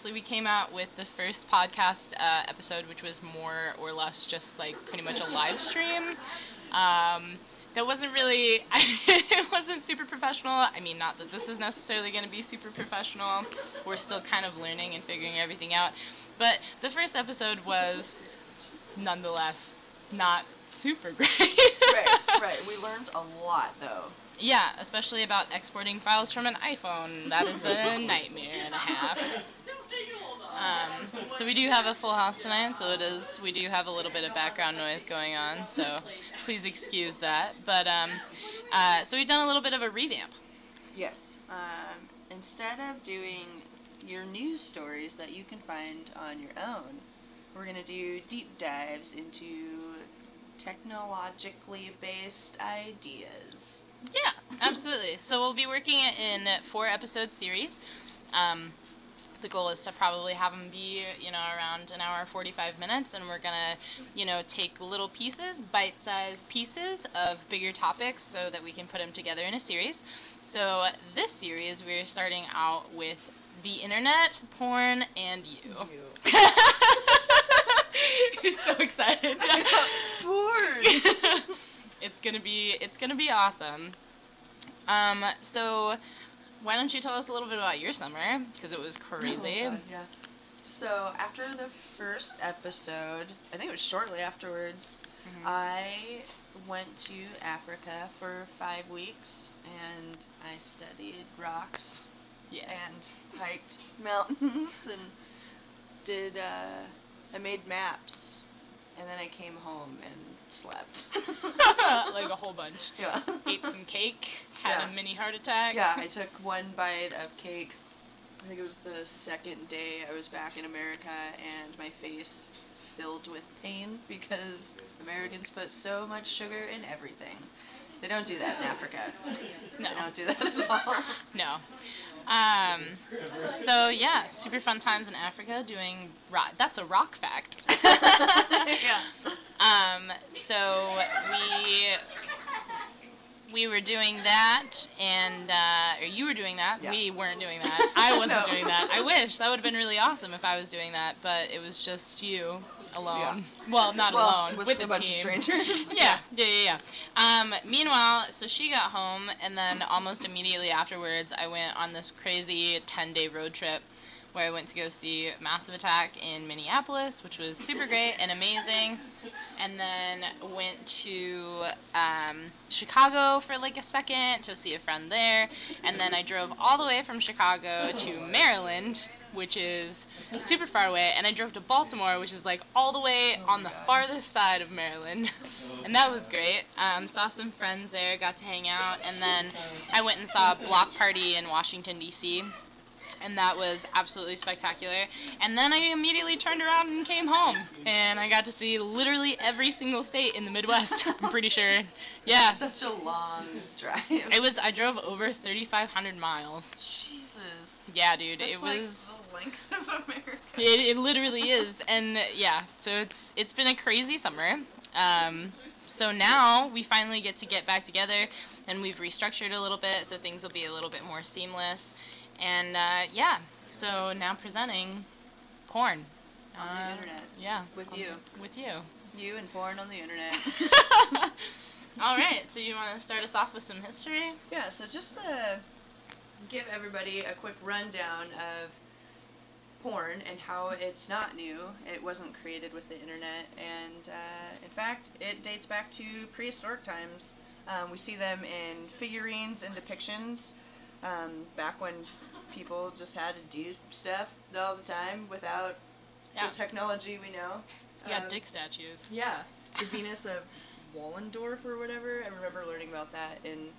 Obviously, we came out with the first podcast uh, episode, which was more or less just like pretty much a live stream. Um, that wasn't really, it wasn't super professional. I mean, not that this is necessarily going to be super professional. We're still kind of learning and figuring everything out. But the first episode was nonetheless not super great. right, right. We learned a lot though. Yeah, especially about exporting files from an iPhone. That is a nightmare and a half. Um, so we do have a full house tonight, so it is. We do have a little bit of background noise going on, so please excuse that. But um, uh, so we've done a little bit of a revamp. Yes. Um, instead of doing your news stories that you can find on your own, we're gonna do deep dives into technologically based ideas. Yeah, absolutely. So we'll be working it in four episode series. Um, the goal is to probably have them be, you know, around an hour 45 minutes, and we're gonna, you know, take little pieces, bite-sized pieces of bigger topics, so that we can put them together in a series. So this series, we're starting out with the internet, porn, and you. You're so excited. Bored. it's gonna be it's gonna be awesome. Um, so why don't you tell us a little bit about your summer because it was crazy. Oh, God, yeah. So after the first episode, I think it was shortly afterwards, Mhm. I went to Africa for five weeks and I studied rocks yes. and hiked mountains and did uh, I made maps and then I came home and slept. like a whole bunch. yeah. Ate some cake, had Yeah. a mini heart attack. Yeah, I took one bite of cake. I think it was the second day I was back in America and my face filled with pain because Americans put so much sugar in everything. They don't do that in Africa. No. They don't do that at all. No. Um, so yeah, super fun times in Africa doing rock. That's a rock fact. yeah. Um, so we we were doing that, and uh, or you were doing that. Yeah. We weren't doing that. I wasn't No. doing that. I wish that would have been really awesome if I was doing that, but it was just you alone. Well, not well, alone with, with a bunch team. of strangers. Yeah, yeah, yeah, yeah. Um, meanwhile, so she got home, and then almost immediately afterwards, I went on this crazy 10 day road trip where I went to go see Massive Attack in Minneapolis, which was super great and amazing. And then went to um, Chicago for like a second to see a friend there. And then I drove all the way from Chicago to Maryland, which is super far away. And I drove to Baltimore, which is like all the way on the farthest side of Maryland. and that was great. Um, saw some friends there, got to hang out. And then I went and saw a Bloc Party in Washington, D.C and that was absolutely spectacular. And then I immediately turned around and came home, and I got to see literally every single state in the Midwest. I'm pretty sure. Yeah, Such a long drive. it was. I drove over 3,500 miles. Jesus. Yeah, dude, That's it was. the length of America. It, it literally is, and yeah, so it's it's been a crazy summer. Um, so now we finally get to get back together, and we've restructured a little bit, so things will be a little bit more seamless. And uh, yeah, so now presenting porn. On the Uh, internet. Yeah. With you. the- with you. You and porn on the internet. All right, so you want to start us off with some history? Yeah, so just to give everybody a quick rundown of porn and how it's not new. It wasn't created with the internet, and uh, in fact, it dates back to prehistoric times. Um, we see them in figurines and depictions um, back when people just had to do stuff all the time without Yeah. the technology we know. You got Um, dick statues. yeah, the Venus of Willendorf or whatever. I remember learning about that in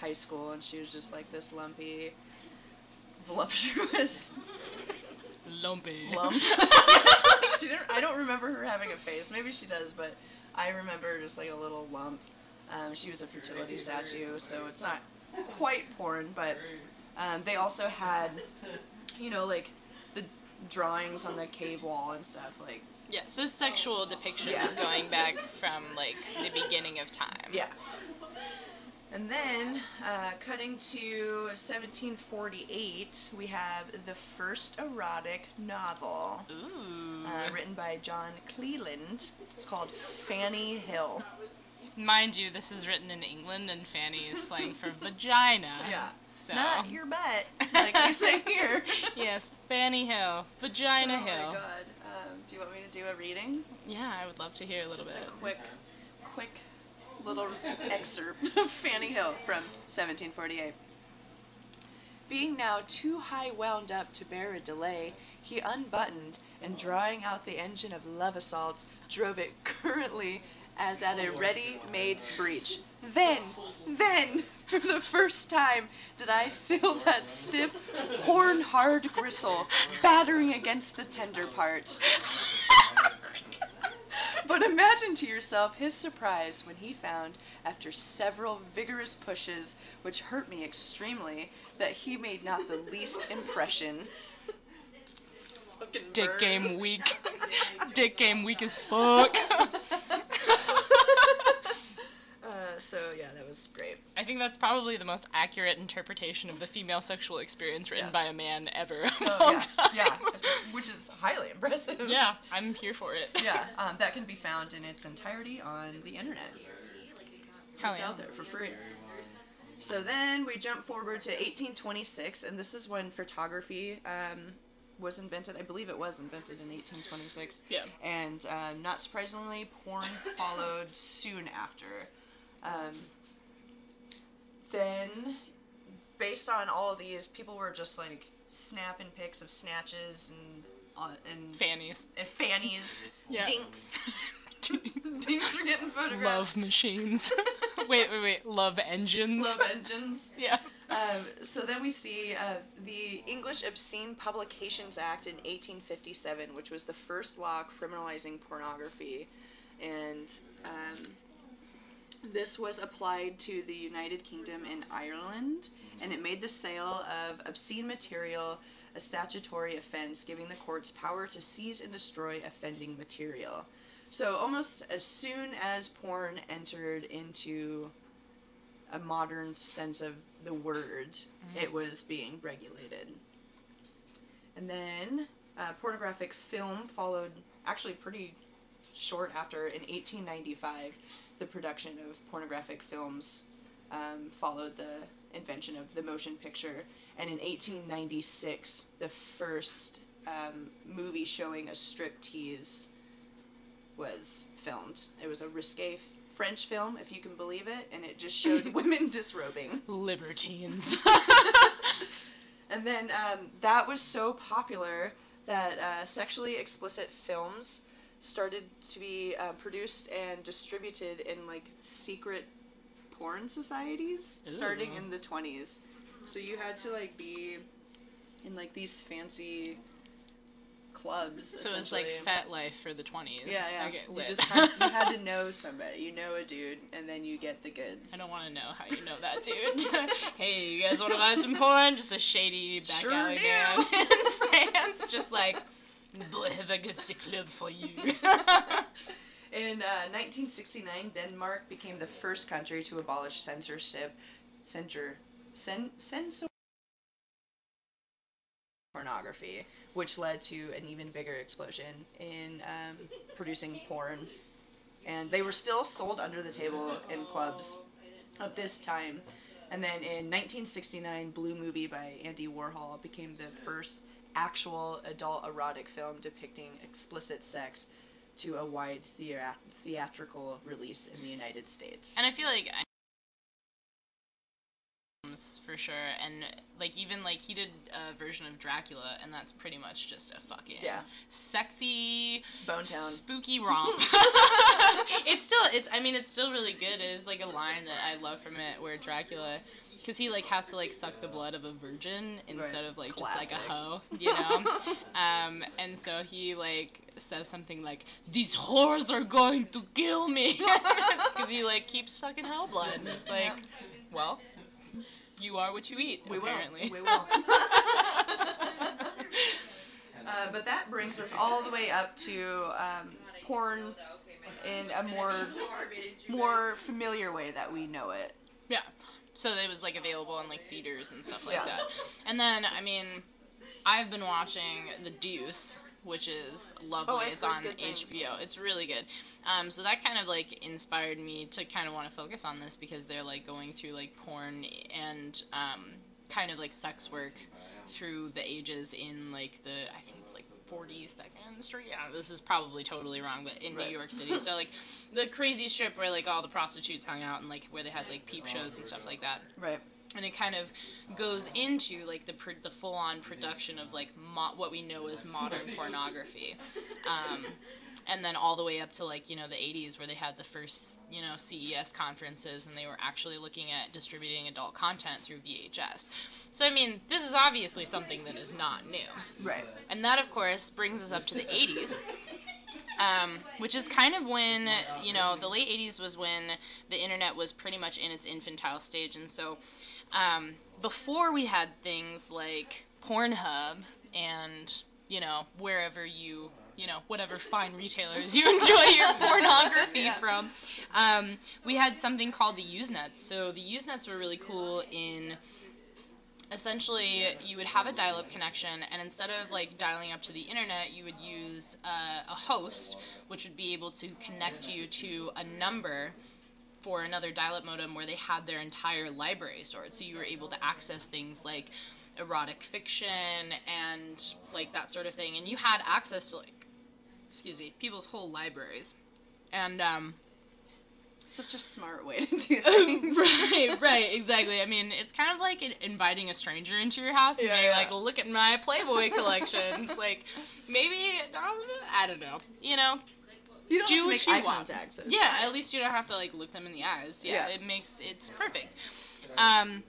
high school, and she was just like this lumpy, voluptuous Lumpy. lump. she didn't, I don't remember her having a face. Maybe she does, but I remember just like a little lump. Um, she was a fertility statue, so it's not quite porn, but um, they also had, you know, like the drawings on the cave wall and stuff. Like, Yeah, so sexual depictions Yeah. going back from like the beginning of time. yeah. And then, uh, cutting to 1748, we have the first erotic novel, Ooh. uh, written by John Cleland. It's called Fanny Hill. Mind you, this is written in England, and Fanny is slang for vagina. Yeah. So. Not your butt, like we say here. yes, Fanny Hill, Vagina oh Hill. Oh my god. Um, do you want me to do a reading? Yeah, I would love to hear a little Just bit. a quick, quick little excerpt of Fanny Hill from 1748. Being now too high wound up to bear a delay, he unbuttoned and drawing out the engine of love assaults, drove it currently as at a ready-made breach. Then, then, for the first time, did I feel that stiff, horn-hard gristle battering against the tender part. But imagine to yourself his surprise when he found, after several vigorous pushes, which hurt me extremely, that he made not the least impression. Dick game weak. Dick game weak as fuck. so yeah, that was great. I think that's probably the most accurate interpretation of the female sexual experience written Yeah. by a man ever. Oh yeah, yeah, which is highly impressive. Yeah, I'm here for it. Yeah, um, that can be found in its entirety on the internet. Hell it's yeah. out there for free. So then we jump forward to 1826, and this is when photography um, was invented. I believe it was invented in 1826. Yeah. And uh, not surprisingly, porn followed soon after. Um, then, based on all of these, people were just like snapping pics of snatches and uh, and, Fannies. and fannies, Yeah. dinks. dinks are getting photographed. Love machines. wait, wait, wait. Love engines. Love engines. Yeah. Um, so then we see uh, the English Obscene Publications Act in 1857, which was the first law criminalizing pornography, and um, this was applied to the United Kingdom and Ireland, and it made the sale of obscene material a statutory offense, giving the courts power to seize and destroy offending material. So almost as soon as porn entered into a modern sense of the word, Mhm. it was being regulated. And then uh, pornographic film followed actually pretty short after in 1895 the production of pornographic films um, followed the invention of the motion picture. And in 1896 the first um, movie showing a strip tease was filmed. It was a risque french film if you can believe it and it just showed women disrobing. Libertines. and then um, that was so popular that uh, sexually explicit films started to be uh, produced and distributed in like secret porn societies starting in the 20s. So you had to like be in like these fancy clubs. so it was like. Fat Life for the 20s. Yeah, yeah. Okay, you just had, you had to know somebody. You know a dude, and then you get the goods. I don't want to know how you know that, dude. hey, you guys want to buy some porn? Just a shady back Sure alley do. man in France, just like, boy, have I got the club for you. In uh, 1969, Denmark became the first country to abolish censorship, censor, cen, censor pornography, which led to an even bigger explosion in um, producing porn. And they were still sold under the table in clubs at this time. And then in 1969, Blue Movie by Andy Warhol became the first actual adult erotic film depicting explicit sex to a wide thea- theatrical release in the United States. and I feel like I for sure and like even like he did a version of Dracula and that's pretty much just a fucking Yeah. sexy Bone Town. spooky romp. it's still it's I mean it's still really good. It is like a line that I love from it where Dracula because he like has to like suck the blood of a virgin instead of like just like a hoe, you know. um, and so he like says something like, "These whores are going to kill me," because he like keeps sucking hell blood. And it's like, Yep. well, you are what you eat. We will. apparently. We will. Uh, but that brings us all the way up to um, porn in a more more familiar way that we know it. Yeah. So it was like available on like theaters and stuff like Yeah. that. And then I mean, I've been watching The Deuce, which is lovely. Oh, it's on. HBO. It's really good. Um, so that kind of like inspired me to kind of want to focus on this because they're like going through like porn and um, kind of like sex work through the ages in like the I think it's like 42nd Street. Yeah, this is probably totally wrong, but in Right. New York City. So like the crazy strip where like all the prostitutes hung out and like where they had like peep shows and stuff like that Right. and it kind of goes into like the pr- the full on production of like mo- what we know as modern pornography, um, and then all the way up to like you know the 80s where they had the first you know CES conferences and they were actually looking at distributing adult content through VHS. So I mean this is obviously something that is not new, Right. and that of course brings us up to the 80s. Um, which is kind of when you know the late 80s was when the internet was pretty much in its infantile stage and so um, before we had things like Pornhub and you know wherever you you know whatever fine retailers you enjoy your pornography Yeah. from, um, we had something called the Usenets. So the Usenets were really cool in essentially you would have a dial-up connection and instead of like dialing up to the internet you would use uh, a host which would be able to connect you to a number for another dial-up modem where they had their entire library stored so you were able to access things like erotic fiction and like that sort of thing and you had access to like excuse me people's whole libraries and um Such a smart way to do things. right, right, exactly. I mean, it's kind of like inviting a stranger into your house and Yeah, being yeah. like, "Look at my Playboy collection." it's like, maybe I don't know. You know? You don't Do have to what make you eye want. contact. So Yeah. fine. At least you don't have to like look them in the eyes. Yeah, Yeah. it makes it's perfect. Um,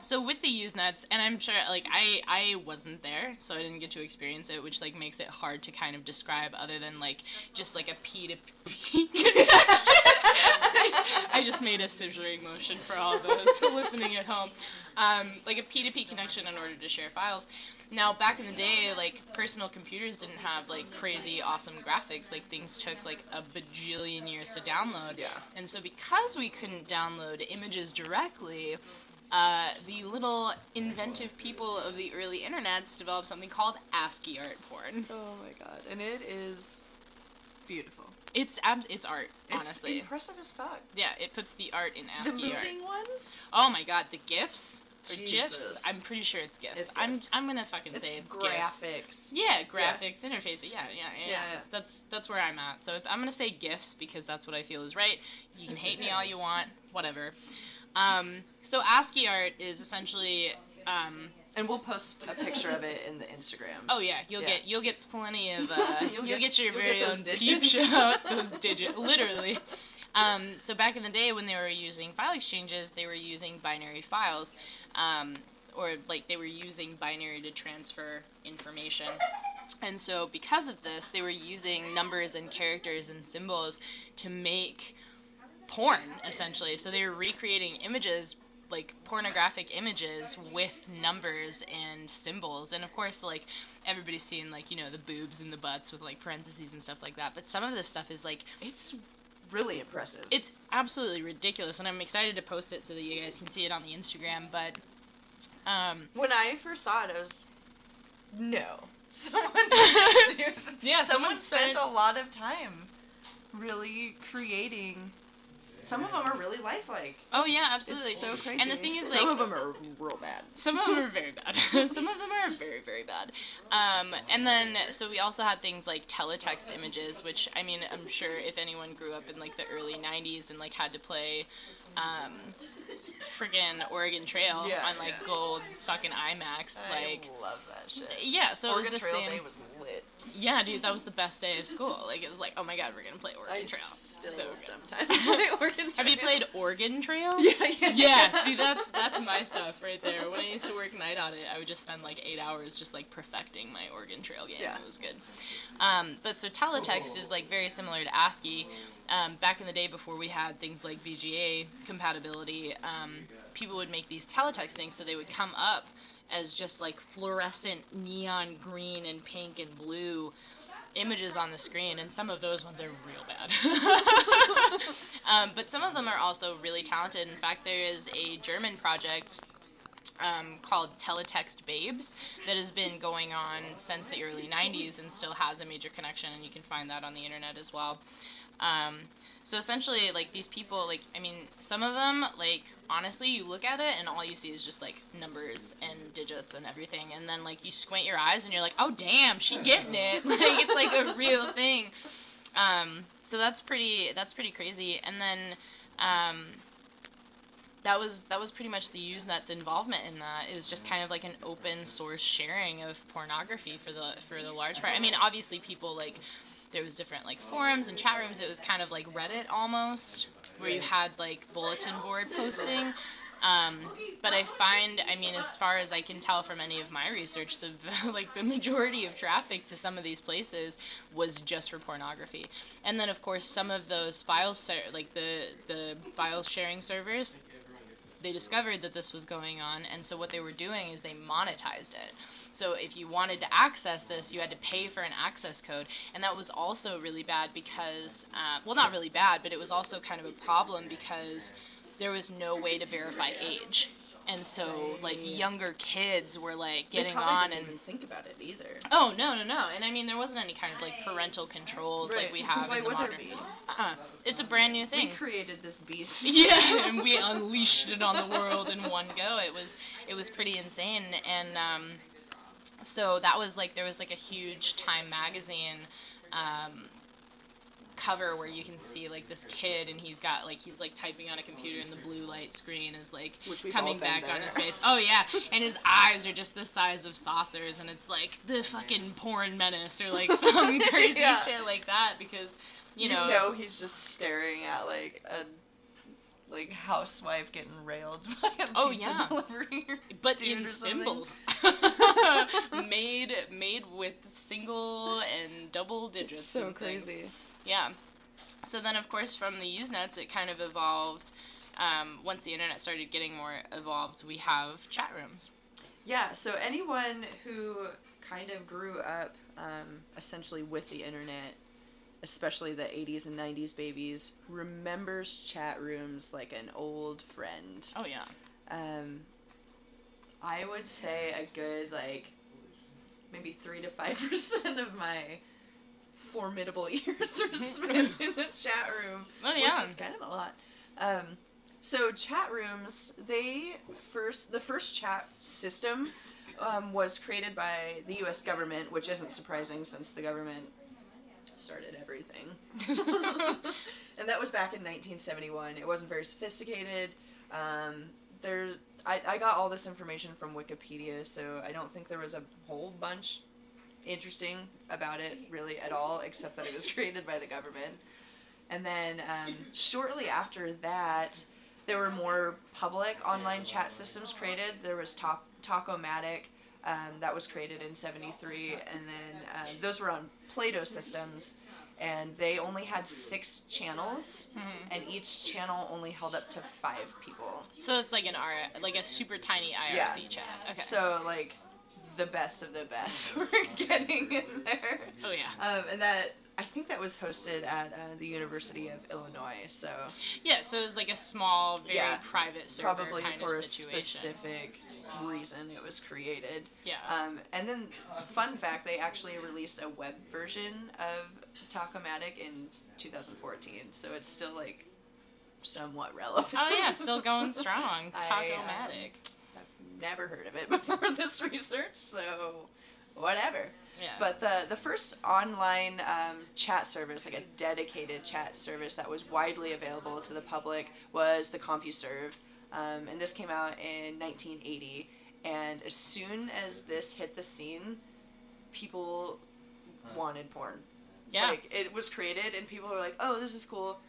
so with the Usenets, and I'm sure like I I wasn't there, so I didn't get to experience it, which like makes it hard to kind of describe other than like just like a P to P connection. I just made a scissoring motion for all those listening at home. Um, like a P2P connection in order to share files. Now, back in the day, like personal computers didn't have like crazy awesome graphics. Like things took like a bajillion years to download. Yeah. And so, because we couldn't download images directly, uh, the little inventive people of the early internets developed something called ASCII art porn. Oh my god, and it is beautiful. It's abs- it's art, honestly. It's impressive as fuck. yeah, it puts the art in The ASCII art. moving ones. Oh my god, the gifs or Jesus. gifs? I'm pretty sure it's gifs. It's I'm GIFs. I'm gonna fucking It's say it's gifs. graphics. Yeah, graphics, interface. Yeah, yeah, yeah, Yeah, yeah. That's that's where I'm at. So I'm gonna say gifs because that's what I feel is right. You can hate me all you want, whatever. Um, so ASCII art is essentially. Um, And we'll post a picture of it in the Instagram. oh yeah, you'll Yeah. get you'll get plenty of uh, you'll, You'll get, your you'll very get own those deep digits. shot those digits literally. Um, so back in the day when they were using file exchanges, they were using binary files, um, or like they were using binary to transfer information. And so because of this, they were using numbers and characters and symbols to make porn essentially. So they were recreating images like pornographic images with numbers and symbols and of course like everybody's seen like you know the boobs and the butts with like parentheses and stuff like that but some of this stuff is like It's really impressive. it's absolutely ridiculous and i'm excited to post it so that you guys can see it on the instagram but um when I first saw it, I was no. Someone, yeah someone someone spent a lot of time really creating. Some of them are really lifelike. oh yeah absolutely It's so crazy. and the thing is like, some of them are real bad. Some of them are very bad. Some of them are very, very bad. Um, and then, so we also had things like teletext images, which I mean, I'm sure if anyone grew up in like the early '90s and like had to play, um, friggin' Oregon Trail Yeah, on like yeah. gold fucking iMacs, like. I love that shit. Yeah, so Oregon it was the Trail same. Day was lit. Yeah, dude, that was the best day of school. Like it was like, oh my god, we're gonna play Oregon I Trail. Still so sometimes play Oregon Trail. Have you played Oregon Trail? Yeah, yeah. yeah, see that's that's my stuff right there. When I used to work night audit, I would just spend like eight hours just like perfecting my Oregon Trail game. Yeah. It was good. Um, but so teletext is like very similar to ASCII. Um, back in the day before we had things like VGA compatibility, um, people would make these teletext things so they would come up as just like fluorescent neon green and pink and blue images on the screen, and some of those ones are real bad. um, but some of them are also really talented. In fact, there is a German project um, called Teletext Babes that has been going on since the early 90s and still has a major connection, and you can find that on the internet as well. Um, so essentially, like these people, like I mean, some of them, like honestly, you look at it and all you see is just like numbers and digits and everything, and then like you squint your eyes and you're like, oh damn, she getting it, like it's like a real thing. Um, so that's pretty that's pretty crazy. And then um, that was that was pretty much the Usenet's involvement in that. It was just kind of like an open source sharing of pornography for the for the large part. I mean, obviously people like there was different like forums and chat rooms. It was kind of like Reddit almost, where you had like bulletin board posting. Um, but I find, I mean, as far as I can tell from any of my research, the like the majority of traffic to some of these places was just for pornography. And then, of course, some of those files, like the the file sharing servers, they discovered that this was going on, and so what they were doing is they monetized it. So if you wanted to access this, you had to pay for an access code, and that was also really bad because, uh, well, not really bad, but it was also kind of a problem because there was no way to verify age and so like younger kids were like getting on and even think about it either. Oh no no no! And I mean there wasn't any kind of like parental controls right. like we have why in the would modern. there be? Uh-uh. It's a brand new thing. We created this beast. yeah, and we unleashed it on the world in one go. It was it was pretty insane, and um, so that was like there was like a huge Time magazine. Um, cover where you can see like this kid and he's got like he's like typing on a computer and the blue light screen is like Which coming back on his face. Oh yeah, and his eyes are just the size of saucers and it's like the fucking porn menace or like some crazy Yeah. shit like that because you You know, know, he's just staring at like a like housewife getting railed by a Oh, pizza yeah. delivery. but in symbols made made with single and double digits. It's so crazy. things. Yeah. So then, of course, from the Usenets, it kind of evolved. Um, once the internet started getting more evolved, we have chat rooms. Yeah, so anyone who kind of grew up um, essentially with the internet, especially the 80s and 90s babies, remembers chat rooms like an old friend. Oh yeah. Um, I would say a good, like, maybe 3 to 5% of my formidable years were spent in a chat room Oh yeah. which is kind of a lot. Um, so chat rooms, they first the first chat system um, was created by the U.S. government, which isn't surprising since the government started everything. and that was back in 1971. It wasn't very sophisticated. Um, there, I, I got all this information from Wikipedia, so I don't think there was a whole bunch interesting about it really at all, except that it was created by the government. And then um, shortly after that, there were more public online chat systems created. There was Top Talkomatic, um, that was created in '73, and then uh, those were on Plato systems, and they only had six channels, Mhm. and each channel only held up to five people. So it's like an R, like a super tiny IRC Yeah. chat. Okay. So like, the best of the best were getting in there. oh yeah. Um, and that I think that was hosted at uh, the University of Illinois. So Yeah. So it was like a small, very Yeah. private server probably kind for of a situation. specific reason it was created. Yeah. Um, and then, fun fact, they actually released a web version of Talkomatic in 2014. So it's still like somewhat relevant. oh yeah, still going strong. I, um, Talkomatic. Never heard of it before this research, so whatever. Yeah. But the the first online um, chat service, like a dedicated chat service that was widely available to the public, was the CompuServe, um, and this came out in 1980. And as soon as this hit the scene, people wanted porn. yeah. Like it was created, and people were like, "Oh, this is cool.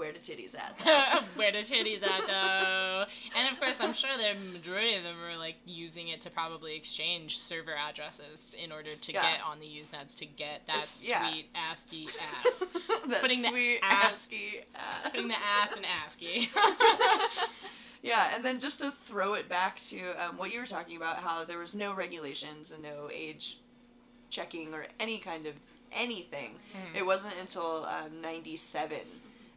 Where the titties at?" Where the titties at though? And of course, I'm sure the majority of them are like using it to probably exchange server addresses in order to Yeah. get on the Usenets to get that It's- yeah. sweet ASCII ass. that Putting the ass- ASCII ass. Putting the ass in ASCII. yeah, and then just to throw it back to um, what you were talking about, how there was no regulations and no age checking or any kind of anything. Hmm. It wasn't until um, 97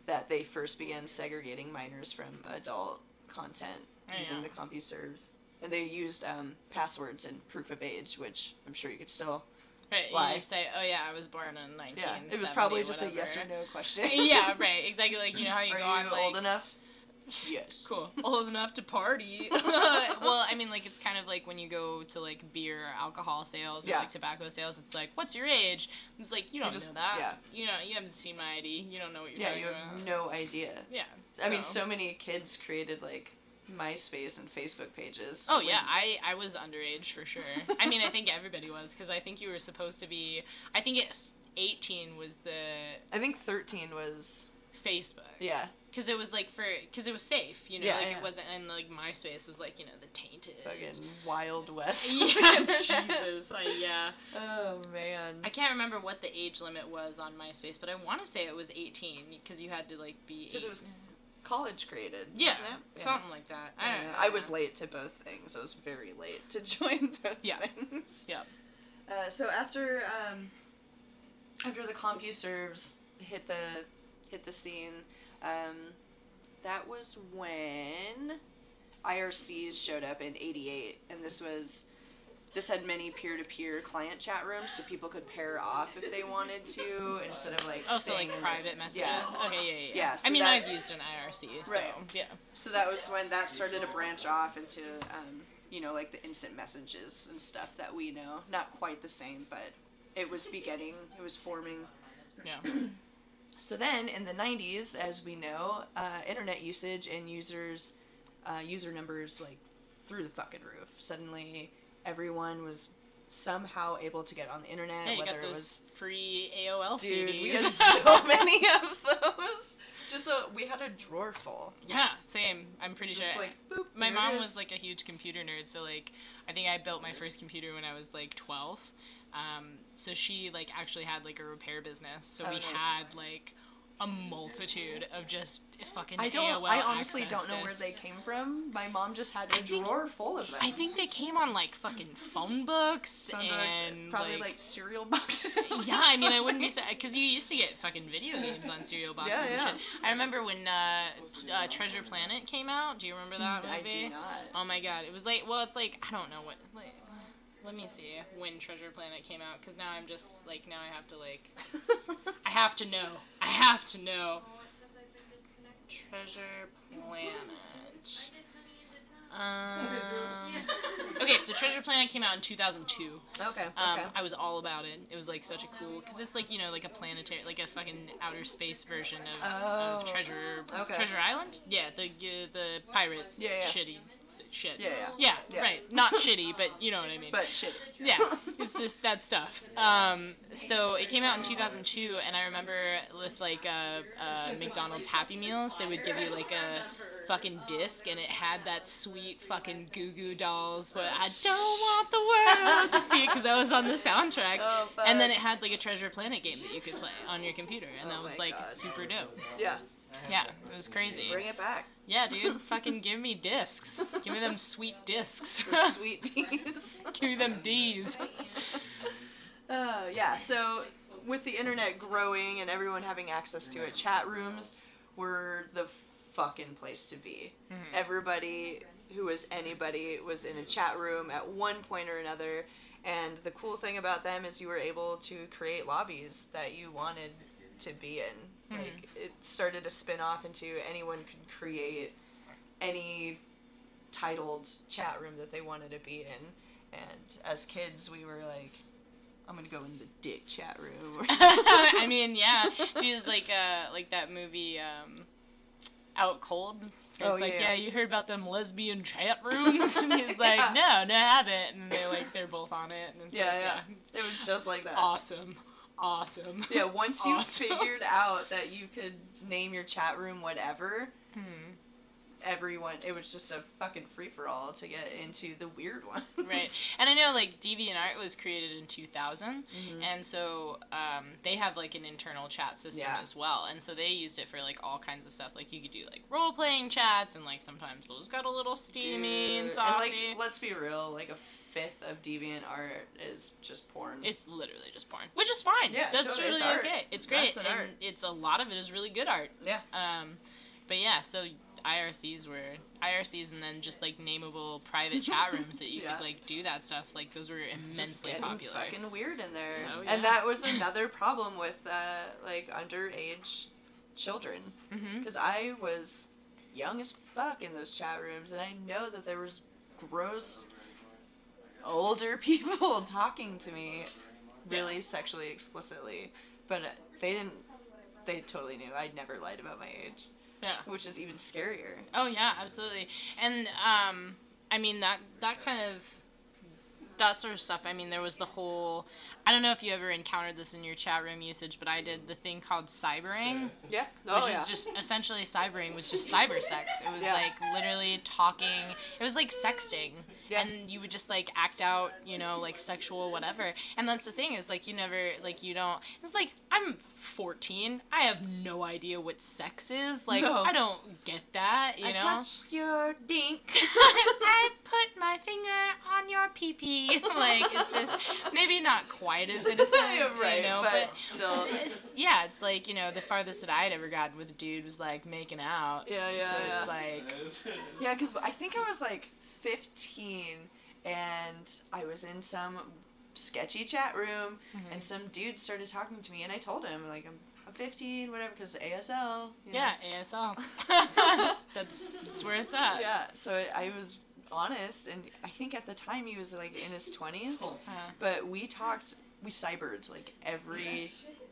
that they first began segregating minors from adult content Oh, using the CompuServes. And they used um, passwords and proof of age, which I'm sure you could still. Right, you just say, "Oh yeah, I was born in 19." Yeah, it was probably just a yes or no question. yeah, right. Exactly. Like you know how you Are go you on like old enough? Yes. cool, old enough to party. well, I mean, like it's kind of like when you go to like beer or alcohol sales or Yeah. like tobacco sales. It's like, what's your age? It's like you don't just- know that. yeah. You know, you haven't seen my ID. You don't know what you're Yeah, talking you about. have no idea. Yeah. I mean, so many kids created like MySpace and Facebook pages. Oh when- yeah, I I was underage for sure. I mean, I think everybody was because I think you were supposed to be. I think it's 18 was the I think 13 was. Facebook. Yeah. Because it was like for because it was safe, you know, Yeah, like yeah. it wasn't and like MySpace was like you know the tainted. Fucking Wild West. yeah, Jesus, I, yeah. Oh man. I can't remember what the age limit was on MySpace, but I want to say it was 18 because you had to like be. Because it was college graded. yeah, wasn't something like that. I I, don't don't know. know. I was late to both things. I was very late to join both Yeah. things. Yep. Uh, so after um, after the CompuServes hit the hit the scene, um, that was when IRCs showed up in '88, and this was this had many peer-to-peer client chat rooms, so people could pair off if they wanted to instead of like Oh, so like private messages. Yeah. Okay, yeah, yeah. Yeah, I so mean, that- I've used an IRC, so Right. yeah. So that was when that started to branch off into, um, you know, like the instant messages and stuff that we know. Not quite the same, but it was beginning, it was forming. Yeah. So then in the 90s, as we know, uh, internet usage and users, uh, user numbers like through the fucking roof. Suddenly, everyone was somehow able to get on the internet, Yeah, you whether got it was free AOL dude, CDs. we had so many of those. Just so we had a drawer full. Yeah, same. I'm pretty Just sure. like boop. my mom was like a huge computer nerd, so like I think I built my first computer when I was like 12. Um, so she like actually had like a repair business, so Oh, we nice. had like a multitude of just fucking I don't. AOL I honestly don't know where they came from. My mom just had I a think- drawer full of them. I think they came on like fucking phone books Phone books, and probably like, cereal boxes. yeah, I mean, I wouldn't be something. because you used to get fucking video games on cereal boxes Yeah, and yeah. shit. I remember when uh, uh, Treasure Planet came out. Do you remember that movie? I movie? do not. Oh my god, it was like well, it's like I don't know what like. Let me see when Treasure Planet came out, because now I'm just like now I have to like I have to know. I have to know. Treasure Planet. Um, okay, so Treasure Planet came out in 2002. okay. Um, okay. I was all about it. It was like such a cool, because it's like you know like a planetary, like a fucking outer space version of, Oh, of Treasure okay. Treasure Island. Yeah, the uh, the pirate Yeah, yeah. shitty shit. Yeah, yeah. Yeah, Yeah. right. Not shitty, but you know what I mean. But shit. yeah, it's this that stuff. Um, so it came out in 2002, and I remember with like uh, uh, McDonald's Happy Meals, they would give you like a fucking disc, and it had that sweet fucking Goo Goo Dolls, but I don't want the world to see it because that was on the soundtrack. Oh. And then it had like a Treasure Planet game that you could play on your computer, and Oh that was like God. super dope. Yeah. Yeah, it was crazy. Bring it back. Yeah, dude, fucking give me discs. Give me them sweet discs. The sweet D's. give me them D's. Uh, yeah, so with the internet growing and everyone having access to it, chat rooms were the fucking place to be. Mhm. Everybody who was anybody was in a chat room at one point or another, and the cool thing about them is you were able to create lobbies that you wanted to be in. Mhm. Like it started to spin off into anyone could create any titled chat room that they wanted to be in. And as kids, we were like, I'm gonna go in the dick chat room. I mean, yeah, she was like, uh, like that movie, um, Out Cold. It's Oh, like, yeah. yeah. you heard about them lesbian chat rooms? and he's like, Yeah. no, no, I haven't. And they like, they're both on it. And Yeah, like, yeah. it was just like that. Awesome, awesome. Yeah, once you Awesome. figured out that you could name your chat room whatever, Hmm. everyone. It was just a fucking free for all to get into the weird ones. Right. And I know like DeviantArt was created in 2000, Mhm. and so um, they have like an internal chat system Yeah. as well, and so they used it for like all kinds of stuff. Like you could do like role playing chats, and like sometimes those got a little steamy and Dude, saucy. like, let's be real. Like a fifth of deviant art is just porn. it's literally just porn, which is fine. Yeah, that's totally, really it's okay. It's great, an and art. it's a lot of it is really good art. yeah. Um, but yeah, so IRCs were IRCs, and then just like nameable private chat rooms that you Yeah. could like do that stuff. Like those were just immensely getting popular. fucking weird in there. Oh, yeah. And that was another problem with uh, like underage children because I was young as fuck in those chat rooms, and I know that there was gross older people talking to me really sexually explicitly, but they didn't. They totally knew I'd never lied about my age, Yeah. which is even scarier. Oh yeah, absolutely. And um, I mean that that kind of that sort of stuff. I mean, there was the whole. I don't know if you ever encountered this in your chat room usage, but I did the thing called cybering, Yeah. which Oh yeah. is just essentially cybering was just cyber sex. It was Yeah. like literally talking. It was like sexting, Yeah. and you would just like act out, you know, like sexual whatever. And that's the thing is like you never like you don't. It's like I'm 14. I have no idea what sex is. Like No. I don't get that. You I know. touch your dink. I put my finger on your pee pee. like it's just maybe not quite as innocent, right, you know, but, but. still. It's, yeah, it's like you know the farthest that I had ever gotten with a dude was like making out. Yeah, yeah, so yeah. it's like Yeah, because I think I was like 15 and I was in some sketchy chat room mhm. and some dude started talking to me and I told him, like, I'm, I'm 15, whatever, because ASL. you know. yeah, ASL. that's that's where it's at. Yeah, so I was honest and I think at the time he was like in his 20s, Uh, but we talked, we cybered like every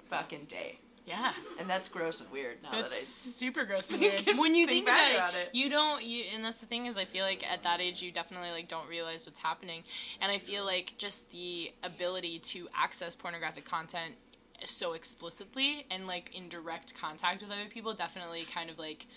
fucking day. yeah, And that's gross and weird now that's that I super gross and think weird. When you think, back about, about it. you don't you and that's the thing is i feel like at that age you definitely like don't realize what's happening and i feel like just the ability to access pornographic content so explicitly and like in direct contact with other people definitely kind of like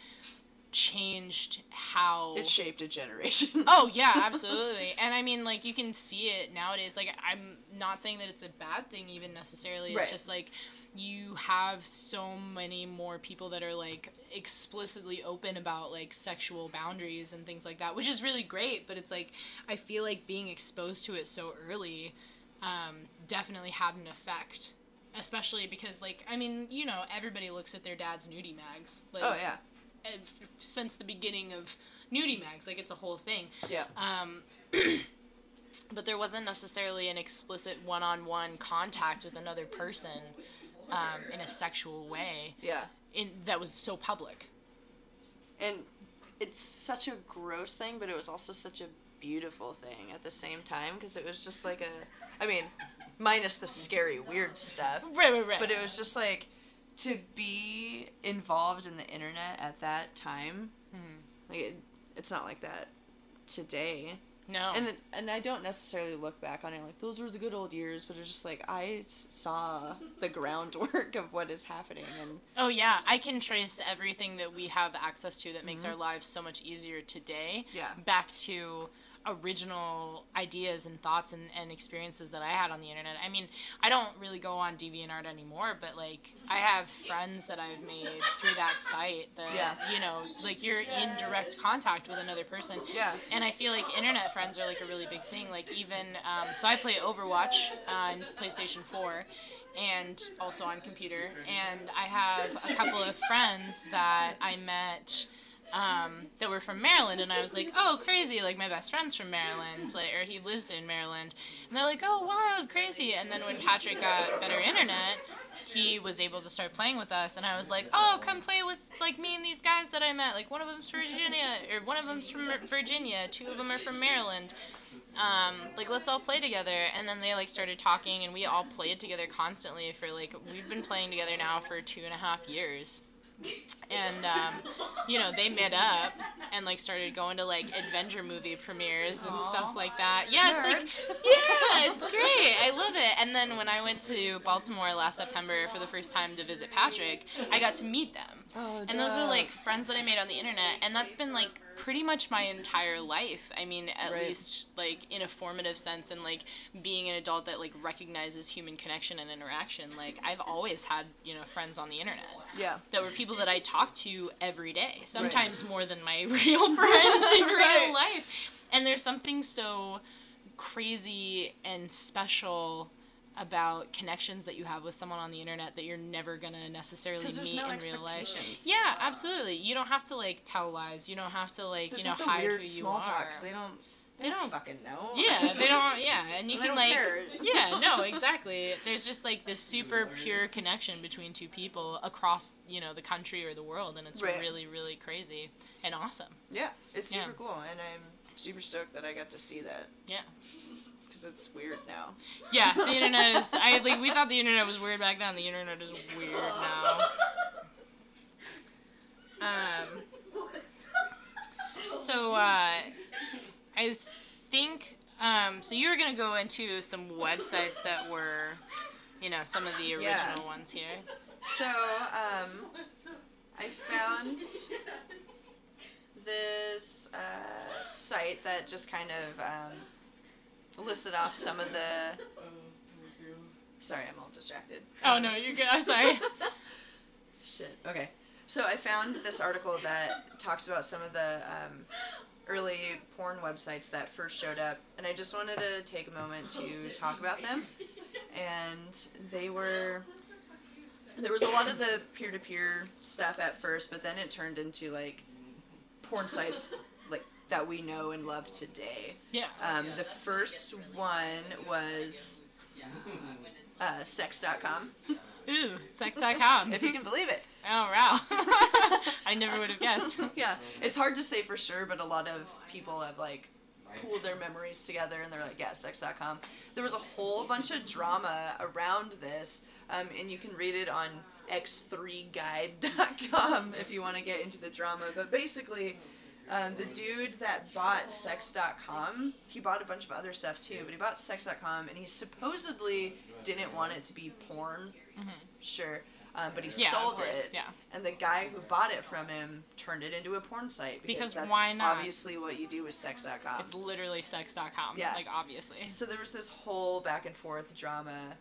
changed how It shaped a generation. Oh yeah, absolutely. and I mean like you can see it nowadays. Like I'm not saying that it's a bad thing even necessarily. It's Right. just like you have so many more people that are like explicitly open about like sexual boundaries and things like that, which is really great, but it's like I feel like being exposed to it so early um, definitely had an effect. Especially because like I mean, you know, everybody looks at their dad's nudie mags. Like oh, yeah. Since the beginning of nudie mags like it's a whole thing. Yeah. um, but there wasn't necessarily an explicit one-on-one contact with another person um, in a sexual way. Yeah. in that was so public. And it's such a gross thing, but it was also such a beautiful thing at the same time because it was just like a, I mean, minus the scary weird stuff, right right right. But it was just like to be involved in the internet at that time. Mhm. Like it, it's not like that today, no and and I don't necessarily look back on it like those were the good old years, but it's just like I saw the groundwork of what is happening, and oh yeah i can trace everything that we have access to that makes Mhm. our lives so much easier today yeah, back to original ideas and thoughts and, and experiences that I had on the internet. I mean, I don't really go on DeviantArt anymore, but like I have friends that I've made through that site that Yeah. you know, like you're in direct contact with another person. yeah, And I feel like internet friends are like a really big thing. Like even um, so, I play Overwatch on PlayStation 4, and also on computer. And I have a couple of friends that I met um, that were from Maryland, and I was like, oh, crazy! Like my best friend's from Maryland, like or he lives in Maryland, and they're like, oh, wild, crazy. And then when Patrick got better internet, he was able to start playing with us, and I was like, oh, come play with like me and these guys that I met. Like one of them's from Virginia, or one of them's from Virginia, two of them are from Maryland. Um, like let's all play together, and then they like started talking, and we all played together constantly for like we've been playing together now for two and a half years. And um, you know they met up and like started going to like adventure movie premieres and Aw. stuff like that. Yeah, it's like yeah, it's great. I love it. And then when I went to Baltimore last September for the first time to visit Patrick, I got to meet them. Oh, and those are like friends that I made on the internet, and that's been like pretty much my entire life. I mean, at Right. least like in a formative sense, and like being an adult that like recognizes human connection and interaction. Like I've always had you know friends on the internet yeah. that were people that I talked to every day, sometimes more than my real friends in real Right. life. And there's something so crazy and special about connections that you have with someone on the internet that you're never gonna necessarily meet no in real life. expectations. Yeah, absolutely. You don't have to like tell lies. You don't have to like There's you know like the hide weird who you small are. talk 'cause they don't. They don't- fucking know. Yeah, they don't. Yeah, and you They can don't like. care. Yeah, no, exactly. There's just like this super pure connection between two people across, you know, the country or the world, and it's Right. really, really crazy and awesome. Yeah, it's Yeah. super cool, and I'm super stoked that I got to see that. Yeah. Because it's weird now. Yeah, the internet is. I like. We thought the internet was weird back then. The internet is weird now. Um. So, uh, I think. Um. So you were gonna go into some websites that were, you know, some of the Yeah. original ones here. So, um, I found this uh, site that just kind of um, listed off some of the. Sorry, I'm all distracted. Oh no, you're good. I'm sorry. Shit. Okay. So I found this article that talks about some of the um, early porn websites that first showed up, and I just wanted to take a moment to talk about them. And they were. There was a lot of the peer to peer stuff at first, but then it turned into like porn sites like that we know and love today. Yeah. Um, the first one was uh, sex.com, Ooh, sex.com. if you can believe it. Oh wow. I never would have guessed. yeah, it's hard to say for sure, but a lot of people have like pooled their memories together and they're like, yeah, sex.com. There was a whole bunch of drama around this, um, and you can read it on x3guide.com if you want to get into the drama. But basically, um, the dude that bought sex.com, he bought a bunch of other stuff too, but he bought sex.com and he supposedly didn't want it to be porn, Mhm. sure. Um, but he Yeah, sold it, Yeah. and the guy who bought it from him turned it into a porn site because, Because that's why not? obviously what you do with sex.com. It's literally sex.com. Yeah. Like obviously. So there was this whole back and forth drama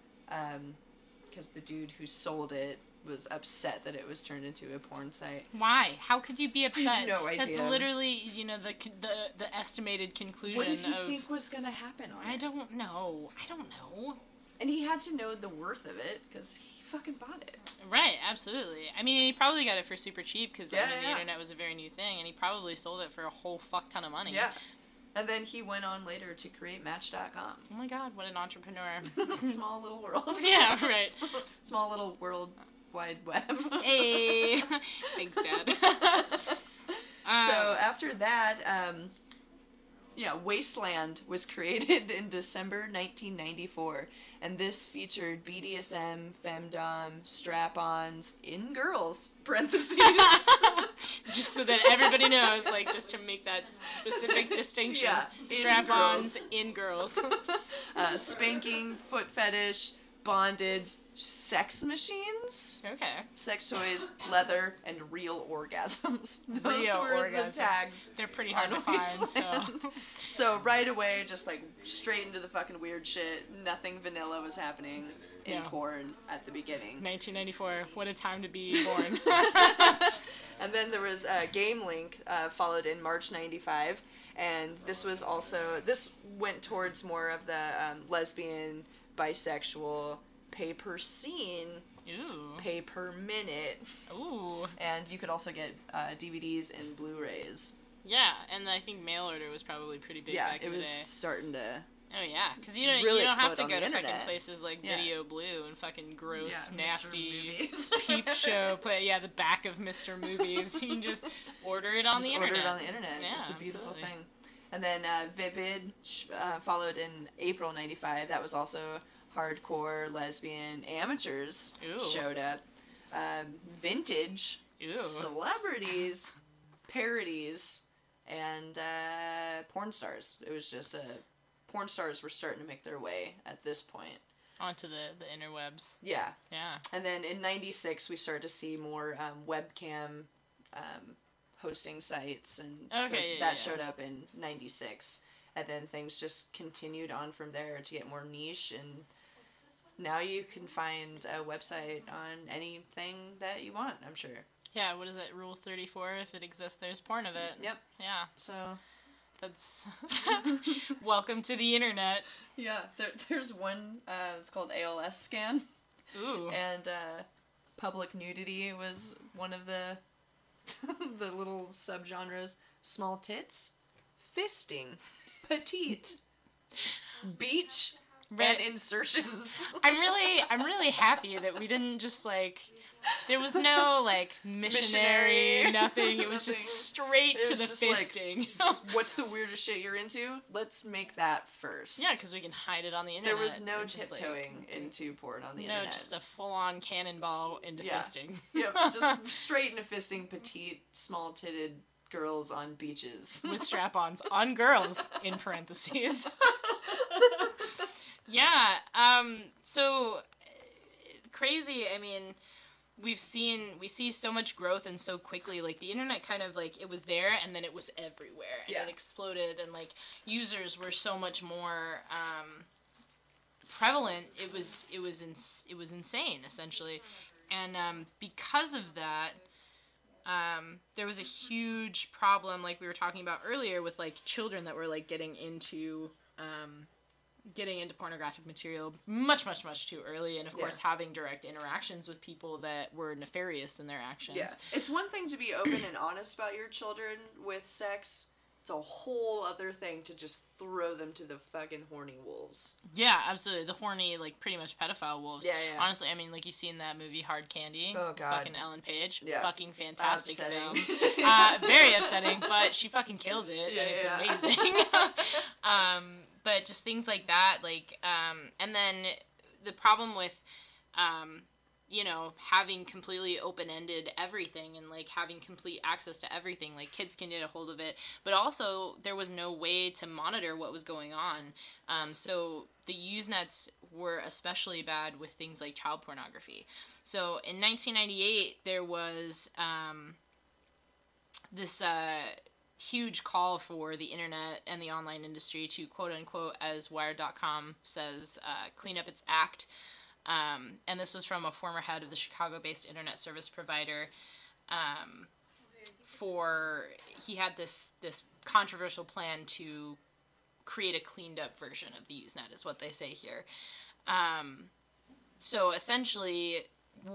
because the dude who sold it was upset that it was turned into a porn site. Why? How could you be upset? no idea. That's literally, you know, the the the estimated conclusion What did he of. think was gonna happen on I it? don't know. I don't know. And he had to know the worth of it because he fucking bought it. Right, absolutely. I mean, he probably got it for super cheap because Yeah, I mean, the yeah. internet was a very new thing, and he probably sold it for a whole fuck ton of money. Yeah. And then he went on later to create Match.com. Oh my god, what an entrepreneur. Small little world. Yeah, right. Small little world uh, wide web. hey, thanks, Dad. So Um, after that, um, yeah, Wasteland was created in December 1994, and this featured BDSM, femdom, strap-ons in girls. Parentheses. just so that everybody knows, like, just to make that specific distinction. Yeah, Strap-ons girls. in girls. uh, spanking, foot fetish, bondage, sex machines, okay. sex toys, leather, and real orgasms. Those Real were orgasms. the tags. They're pretty hard to find, so. So right away, just like straight into the fucking weird shit. Nothing vanilla was happening in porn at the beginning. 1994. What a time to be born. and then there was uh, Game Link, uh, followed in March '95, and this was also this went towards more of the um, lesbian, bisexual, pay per scene, Ooh. pay per minute, Ooh. and you could also get uh, DVDs and Blu-rays. Yeah, and I think mail order was probably pretty big yeah, back it in the was day. starting to. Oh yeah, because you don't really you don't have to go the to fucking places like Yeah. Video Blue and fucking gross, Yeah, Mr. nasty peep show. But yeah, the back of Mr. Movies. You can just order it on Just the order internet. it on the internet. Yeah, it's a beautiful absolutely. thing. And then uh, Vivid uh, followed in April '95. That was also hardcore lesbian amateurs showed up. Um, vintage Ew. celebrities, parodies, and uh, porn stars. It was just uh, porn stars were starting to make their way at this point. onto the the interwebs. Yeah. Yeah. And then in '96, we started to see more um, webcam um, hosting sites, and so yeah, that yeah. showed up in '96. And then things just continued on from there to get more niche, and now you can find a website on anything that you want. I'm sure. Yeah. What is it? Rule thirty four. If it exists, there's porn of it. Yep. Yeah. So That's welcome to the internet. yeah, there, there's one. Uh, it's called ALS scan. Ooh. and uh, public nudity was one of the the little subgenres. Small tits, fisting, petite, beach, and insertions. I'm really I'm really happy that we didn't just like there was no like missionary, Missionary. nothing. It was just straight It to was the just like- fisting. What's the weirdest shit you're into? Let's make that first. yeah, because we can hide it on the internet. there was no like, tiptoeing into porn on the internet. no, internet. just a full-on cannonball into Yeah. fisting. Yep, just straight into fisting petite, small-titted girls on beaches. with strap-ons on girls in parentheses. yeah. Um. So uh, crazy. I mean, we've seen we see so much growth and so quickly. Like the internet, kind of like it was there and then it was everywhere and Yeah. it exploded and like users were so much more. Um, prevalent it was it was ins- it was insane essentially and um, because of that um, there was a huge problem like we were talking about earlier with like children that were like getting into um, getting into pornographic material much much much too early and of course having direct interactions with people that were nefarious in their actions Yeah. It's one thing to be open and honest about your children with sex. It's a whole other thing to just throw them to the fucking horny wolves. Yeah, absolutely the horny like pretty much pedophile wolves Yeah, yeah. honestly i mean like you've seen that movie hard candy Oh, God. fucking ellen page Yeah. fucking fantastic Upsetting. film uh, very upsetting, but she fucking kills it, Yeah, and it's yeah. amazing. um, but just things like that, like, um, and then the problem with, um, you know, having completely open-ended everything and like having complete access to everything, like kids can get a hold of it, but also there was no way to monitor what was going on. Um, so the Usenets were especially bad with things like child pornography. So in 1998, there was um, this uh, huge call for the internet and the online industry to quote unquote, as Wired.com says, uh, clean up its act. Um, and this was from a former head of the Chicago based internet service provider. Um, for he had this this controversial plan to create a cleaned up version of the Usenet, is what they say here. Um, so essentially,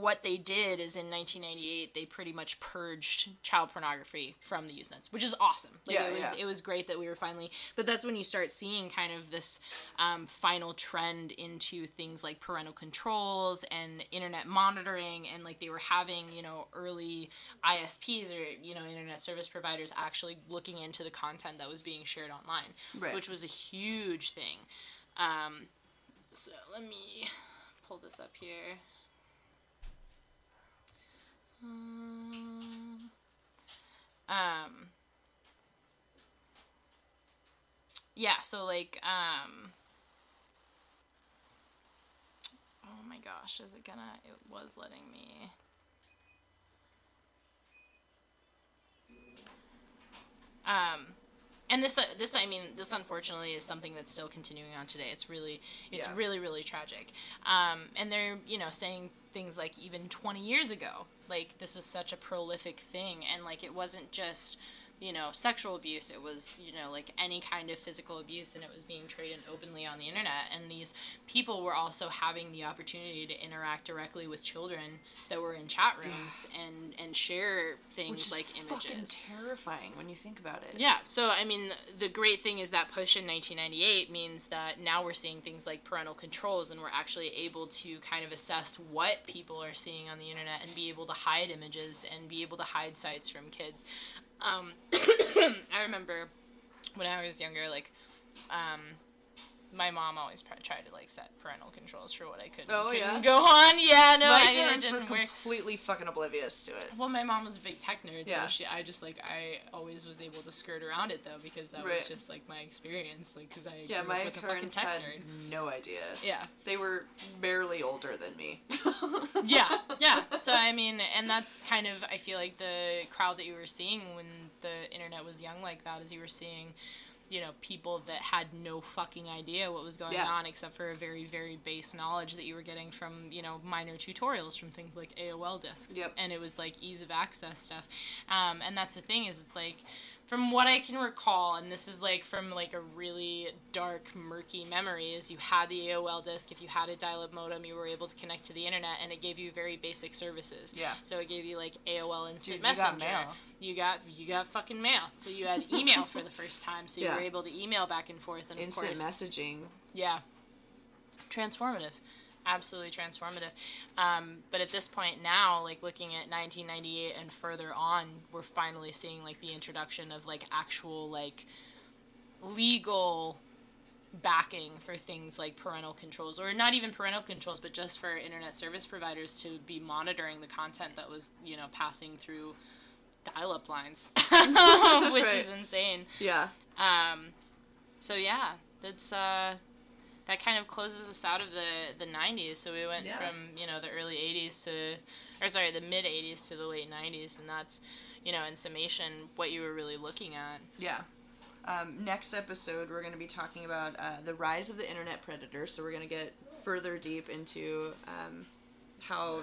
what they did is in 1998 they pretty much purged child pornography from the Usenets, which is awesome. Like Yeah, it was yeah. it was great that we were finally. But that's when you start seeing kind of this um, final trend into things like parental controls and internet monitoring, and like they were having you know early ISPs or you know internet service providers actually looking into the content that was being shared online Right. which was a huge thing. Um, so let me pull this up here. Um, um, yeah, so like, um, oh my gosh, is it gonna? It was letting me. Um, and this, uh, this, I mean, this unfortunately is something that's still continuing on today. It's really, it's Yeah. really, really tragic. Um, and they're, you know, saying things like even 20 years ago, like this was such a prolific thing, and like it wasn't just, you know, sexual abuse. It was, you know, like any kind of physical abuse, and it was being traded openly on the internet. And these people were also having the opportunity to interact directly with children that were in chat rooms and and share things Which is like fucking images. terrifying when you think about it. Yeah, so I mean, the great thing is that push in 1998 means that now we're seeing things like parental controls, and we're actually able to kind of assess what people are seeing on the internet and be able to hide images and be able to hide sites from kids. Um, I remember when I was younger, like, um, my mom always pr- tried to like set parental controls for what I could. Oh, couldn't yeah? Go on. Yeah. No. Parents were completely fucking oblivious to it. Well, my mom was a big tech nerd, Yeah. so she, I just like, I always was able to skirt around it though because that Right. was just like my experience, like, because I Yeah, my up with a fucking parents tech had nerd. no idea. Yeah. They were barely older than me. yeah, yeah. So I mean, and that's kind of I feel like the crowd that you were seeing when the internet was young like that, is you were seeing, you know, people that had no fucking idea what was going Yeah. on except for a very very base knowledge that you were getting from you know minor tutorials from things like AOL discs. Yep. And it was like ease of access stuff, um, and that's the thing is it's like. From what I can recall, and this is like from like a really dark, murky memory, is you had the AOL disk. If you had a dial-up modem, you were able to connect to the internet, and it gave you very basic services. yeah. So it gave you like AOL Instant Dude, you got mail. You got you got fucking mail. So you had email for the first time. So you Yeah. were able to email back and forth, and Instant of course, messaging. yeah, transformative, absolutely transformative. Um, but at this point now, like looking at 1998 and further on, we're finally seeing like the introduction of like actual like legal backing for things like parental controls or not even parental controls but just for internet service providers to be monitoring the content that was you know passing through dial-up lines which Right. is insane Yeah. um, so yeah that's uh, that kind of closes us out of the the 90s so we went Yeah. from you know the early 80s to or sorry the mid 80s to the late 90s and that's you know in summation what you were really looking at Yeah. Um, next episode, we're going to be talking about uh, the rise of the internet predator. So we're going to get further deep into um, how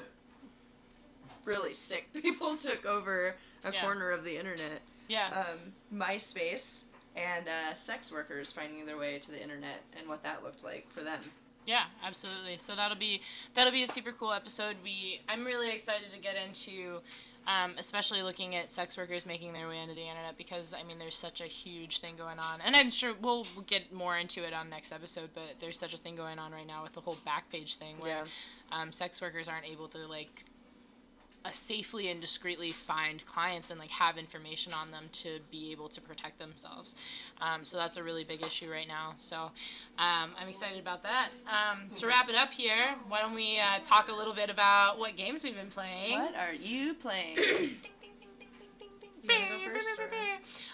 really sick people took over a Yeah. corner of the internet. yeah Um, MySpace and uh, sex workers finding their way to the internet and what that looked like for them. Yeah, absolutely. So that'll be that'll be a super cool episode. We I'm really excited to get into, um, especially looking at sex workers making their way into the internet because I mean there's such a huge thing going on, and I'm sure we'll get more into it on next episode. But there's such a thing going on right now with the whole Backpage thing where um, sex workers aren't able to like uh, safely and discreetly find clients and like have information on them to be able to protect themselves. Um, so that's a really big issue right now. So um, I'm excited about that. Um, to wrap it up here, why don't we uh, talk a little bit about what games we've been playing? What are you playing?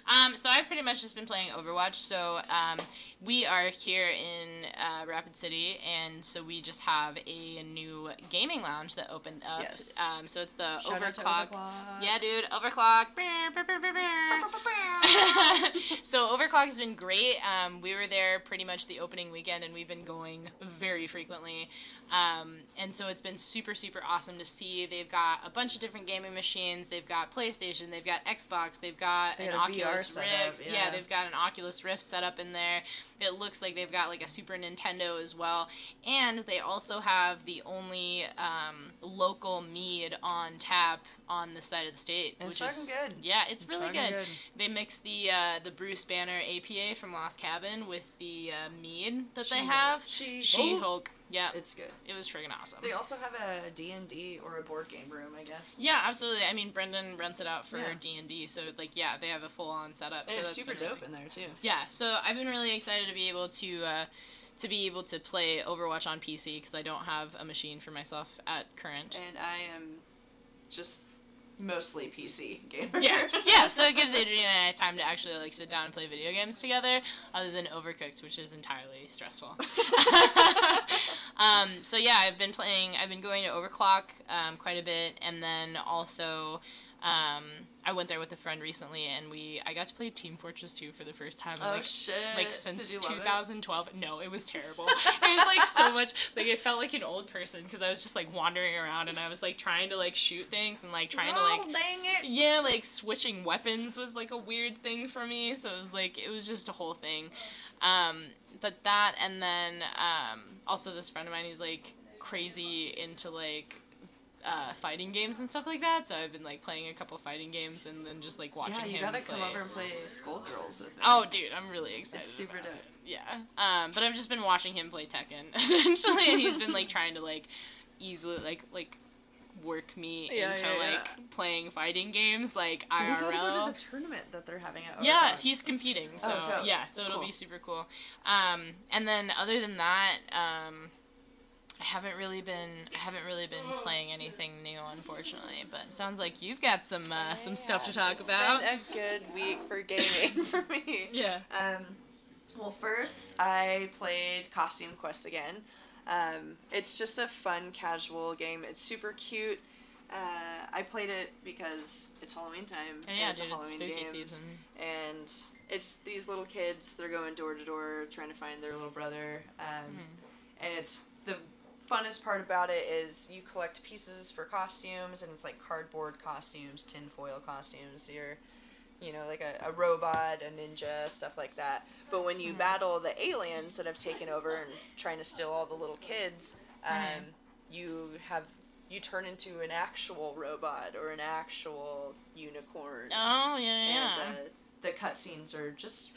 Um, so I've pretty much just been playing Overwatch. So um, we are here in uh, Rapid City, and so we just have a new gaming lounge that opened up. Yes. Um, so it's the Shout Overclock. Overclock. Yeah, dude, Overclock. so Overclock has been great. Um, we were there pretty much the opening weekend, and we've been going very frequently. Um, and so it's been super, super awesome to see. They've got a bunch of different gaming machines. They've got PlayStation. They've got Xbox. They've got They an Oculus Rift. yeah. they've got an Oculus Rift set up in there. It looks like they've got like a Super Nintendo as well. And they also have the only um, local mead on tap on the side of the state. It's which fucking is, good. Yeah, it's, It's really fucking good. They mix the uh, the Bruce Banner APA from Lost Cabin with the uh, mead that they She-Hulk. have. She She Hulk. Yeah, It's good. it was friggin' awesome. They also have a D&D or a board game room, I guess. Yeah, absolutely. I mean, Brendan rents it out for D and D, so like, yeah, they have a full on setup. And so it's super been really dope in there too. yeah so i've been really excited to be able to uh, to be able to play overwatch on pc because i don't have a machine for myself at current And I am just mostly PC gamer. yeah yeah so it gives adrian and i time to actually like sit down and play video games together other than overcooked which is entirely stressful um, so yeah i've been playing i've been going to overclock um, quite a bit and then also um, I went there with a friend recently, and we I got to play Team Fortress 2 for the first time. Oh like, shit. like since Did you love it? 2012. No, it was terrible. it was like so much like it felt like an old person because I was just like wandering around and I was like trying to like shoot things and like trying to like Oh, dang it. yeah, like switching weapons was like a weird thing for me. So it was like it was just a whole thing. Um, but that and then um, also this friend of mine he's like crazy into like uh, fighting games and stuff like that. So I've been like playing a couple fighting games and then just like watching Yeah, you him gotta play. come over and play Skullgirls with me. Oh, dude, I'm really excited. It's super dope. it. Yeah. Um, but I've just been watching him play Tekken essentially, and he's been like trying to like easily like like work me Yeah, into yeah, yeah. like playing fighting games like IRL. We gotta go to the tournament that they're having at yeah, he's competing, so Oh, yeah, so it'll Cool. be super cool. Um, and then other than that, um, I haven't really been I haven't really been playing anything new, unfortunately. But it sounds like you've got some uh, some stuff to talk it's about. been a good week for gaming for me. Yeah. Um, well, first I played Costume Quest again. Um, it's just a fun, casual game. It's super cute. Uh, I played it because it's Halloween time. And yeah, it's dude, a it's Halloween spooky game, season. and it's these little kids. They're going door to door trying to find their little brother. Um, Mhm. and it's the funnest part about it is you collect pieces for costumes and it's like cardboard costumes tinfoil costumes you're you know like a, a robot a ninja stuff like that but when you Mhm. battle the aliens that have taken over and trying to steal all the little kids um, Mhm. you have you turn into an actual robot or an actual unicorn Oh yeah, yeah. and uh, the cutscenes are just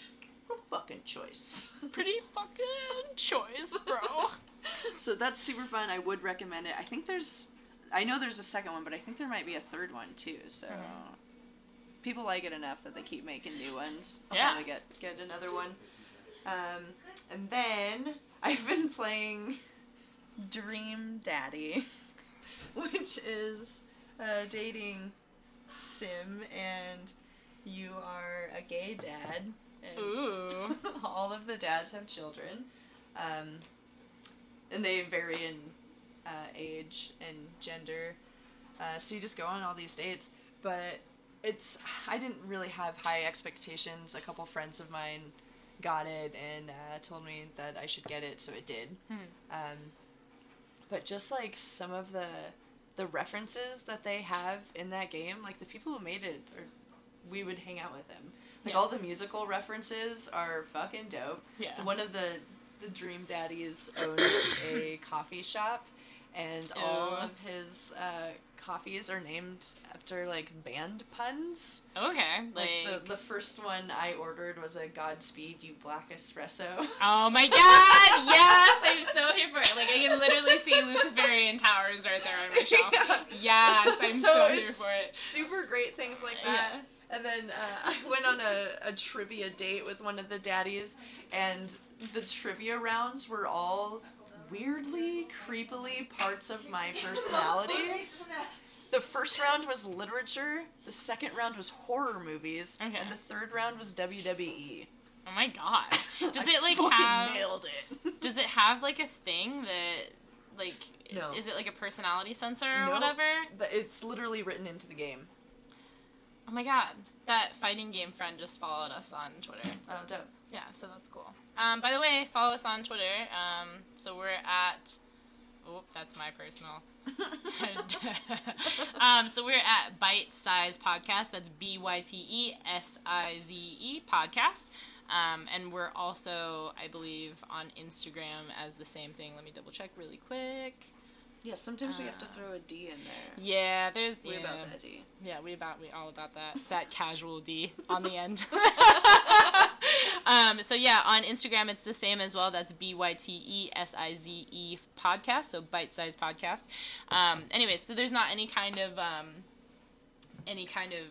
fucking choice Pretty fucking choice, bro. so that's super fun. I would recommend it. I think there's, I know there's a second one, but I think there might be a third one too. So Mhm. people like it enough that they keep making new ones. I'll Yeah. probably get get another one. Um, and then I've been playing Dream Daddy, which is a dating sim, and you are a gay dad. And Ooh. all of the dads have children, um, and they vary in uh, age and gender. Uh, so you just go on all these dates, but it's I didn't really have high expectations. A couple friends of mine got it and uh, told me that I should get it, so it did. Hmm. Um, but just like some of the the references that they have in that game, like the people who made it, or we would hang out with them. Like Yeah. all the musical references are fucking dope. Yeah. One of the the Dream Daddies owns a coffee shop, and all of his uh, coffees are named after like band puns. Okay. Like, Like. the the first one I ordered was a Godspeed You Black Espresso. Oh my god! Yes, I'm so here for it. Like I can literally see Luciferian towers right there on my shelf. Yeah. Yes, I'm So so, here for it. Super great things like that. Yeah. And then uh, I went on a, a trivia date with one of the daddies, and the trivia rounds were all weirdly, creepily parts of my personality. The first round was literature, the second round was horror movies, Okay. and the third round was WWE. Oh my god. Does it like have? nailed it? Does it have like a thing that like? No. Is it like a personality sensor or Nope. whatever? It's literally written into the game. Oh my god. That fighting game friend just followed us on Twitter. Oh, dope. Yeah, so that's cool. Um, by the way, follow us on Twitter. Um, so we're at. Oh, that's my personal. um, so we're at Bite Size Podcast. That's B Y T E S I Z E Podcast. Um, and we're also, I believe, on Instagram as the same thing. Let me double check really quick. Yeah, sometimes we have to Uh, throw a D in there. Yeah, there's We yeah, about that D. yeah, we about we all about that that casual D on the end. um, so yeah, on Instagram it's the same as well. That's B Y T E S I Z E podcast, so bite size podcast. Um, anyways, so there's not any kind of um, any kind of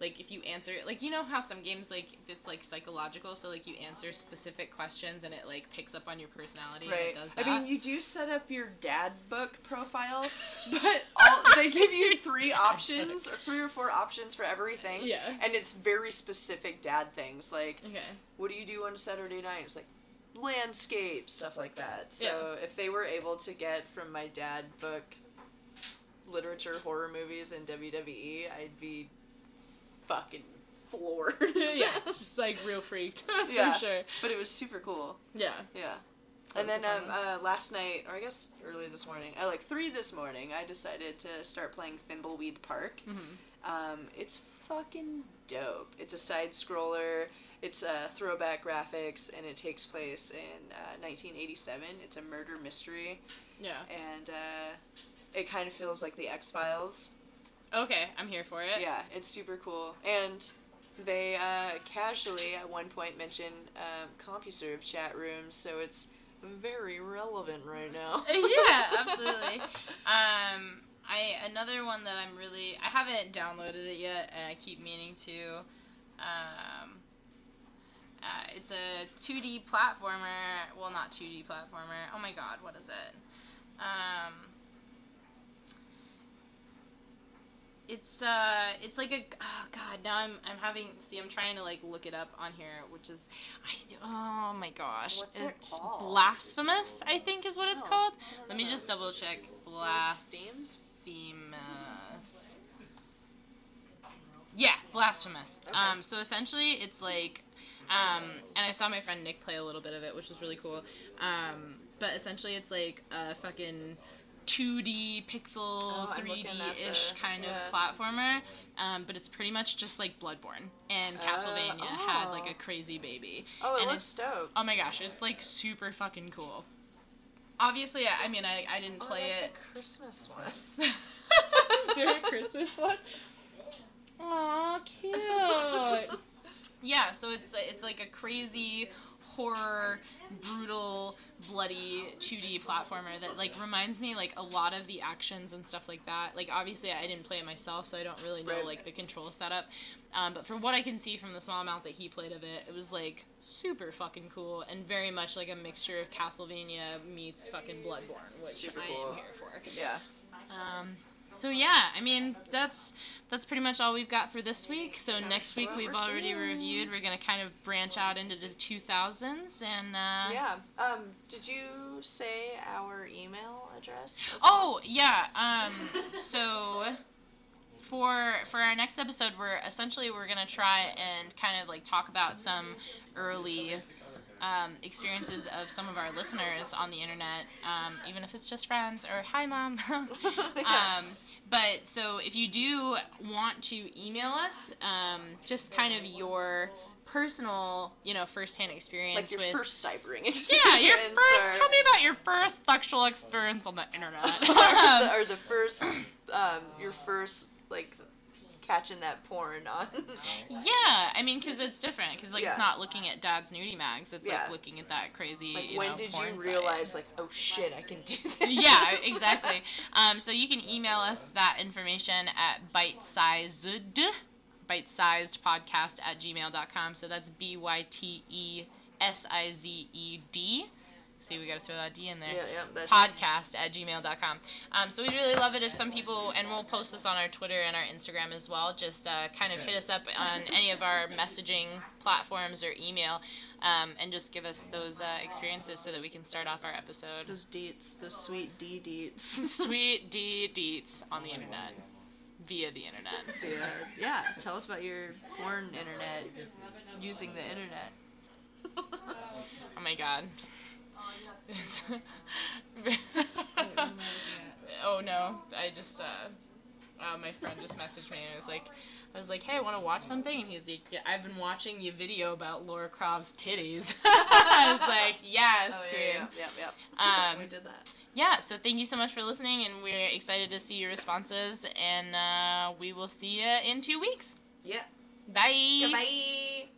like if you answer like you know how some games like it's like psychological, so like you answer specific questions and it like picks up on your personality and Right. it does that. I mean, you do set up your dad book profile, but all, they give you three options, or three or four options for everything. yeah. And it's very specific dad things, like Okay. what do you do on Saturday night? It's like landscape stuff like that. So if they were able to get from my dad book literature, horror movies, and WWE, I'd be fucking floored. yeah, just like real freaked for Yeah. sure. but it was super cool. Yeah. Yeah. That And then um, uh, last night, or I guess early this morning, at like three this morning, I decided to start playing Thimbleweed Park. hmm Um, it's fucking dope. It's a side scroller. It's uh, throwback graphics, and it takes place in uh, 1987. It's a murder mystery, Yeah. and uh, it kind of feels like the X Files. Okay, I'm here for it. Yeah, it's super cool. And they uh, casually at one point mention um, CompuServe chat rooms, so it's very relevant right now. yeah, absolutely. Um, I another one that I'm really I haven't downloaded it yet, and I keep meaning to. Um, uh, it's a 2D platformer. Well, not 2D platformer. Oh my god, what is it? Um, it's uh, it's like a oh god. Now I'm I'm having see I'm trying to like look it up on here, which is I oh my gosh, What's it it's called? blasphemous. I think is what it's Oh, called. Let me just double check. So it's Steam? Blasphemous. Yeah, blasphemous. Okay. Um, so essentially, it's like, um, and I saw my friend Nick play a little bit of it, which was really cool. Um, but essentially, it's like a fucking 2D pixel, Oh, 3D-ish the- kind yeah. of platformer. Um, but it's pretty much just like Bloodborne, and Uh, Castlevania had like oh. a crazy baby. Oh, it and looks dope. Oh my gosh, it's like super fucking cool. Obviously, I, I mean, I, I didn't Oh, play like it. Christmas one. Is there a Christmas one? Aw, cute. yeah, so it's it's like a crazy horror, brutal, bloody 2D platformer that like reminds me like a lot of the actions and stuff like that. Like obviously I didn't play it myself, so I don't really know like the control setup. Um, but from what I can see from the small amount that he played of it, it was like super fucking cool and very much like a mixture of Castlevania meets fucking Bloodborne, which Super I cool. am here for. yeah. Um, so yeah, I mean that's that's pretty much all we've got for this week. So That's next week we've already doing. reviewed. We're gonna kind of branch out into the 2000s and. Uh, Yeah. Um, did you say our email address? Oh yeah. Um. So. For for our next episode, we're essentially we're gonna try and kind of like talk about some early um, experiences of some of our listeners on the internet, um, even if it's just friends or hi mom. Um, but so if you do want to email us, um, just kind of your personal, you know, firsthand experience like your with. first cybering experience. yeah, your first. or- Tell me about your first sexual experience on the internet. or, the, or the first, um, your first like catching that porn on. yeah, I mean, because it's different. Because like Yeah. it's not looking at dad's nudie mags. It's Yeah. like looking at that crazy. like you when know, did you site. realize like oh shit I can do this? yeah, exactly. Um, so you can email us that information at bite-sized, bite-sized podcast at gmail.com. So that's B-Y-T-E S-I-Z-E-D. See, we got to throw that D in there. Yeah, yeah. That's podcast at gmail.com. Um, so we'd really love it if some people, and we'll post this on our Twitter and our Instagram as well, just uh, kind of hit us up on any of our messaging platforms or email um, and just give us those uh, experiences so that we can start off our episode. those deets, those sweet D deets. Sweet D deets on the internet. Via the internet. yeah, yeah. Tell us about your porn internet using the internet. Oh my god. oh no. I just, uh, uh, my friend just messaged me and was like, I was like, hey, I want to watch something? And he's like, yeah, I've been watching your video about Laura Croft's titties. I was like, yes, oh queen. yeah, yeah, yeah, yeah. Um, we did that. Yeah, so thank you so much for listening, and we're excited to see your responses, and uh, we will see you in two weeks. Yeah. Bye. Goodbye.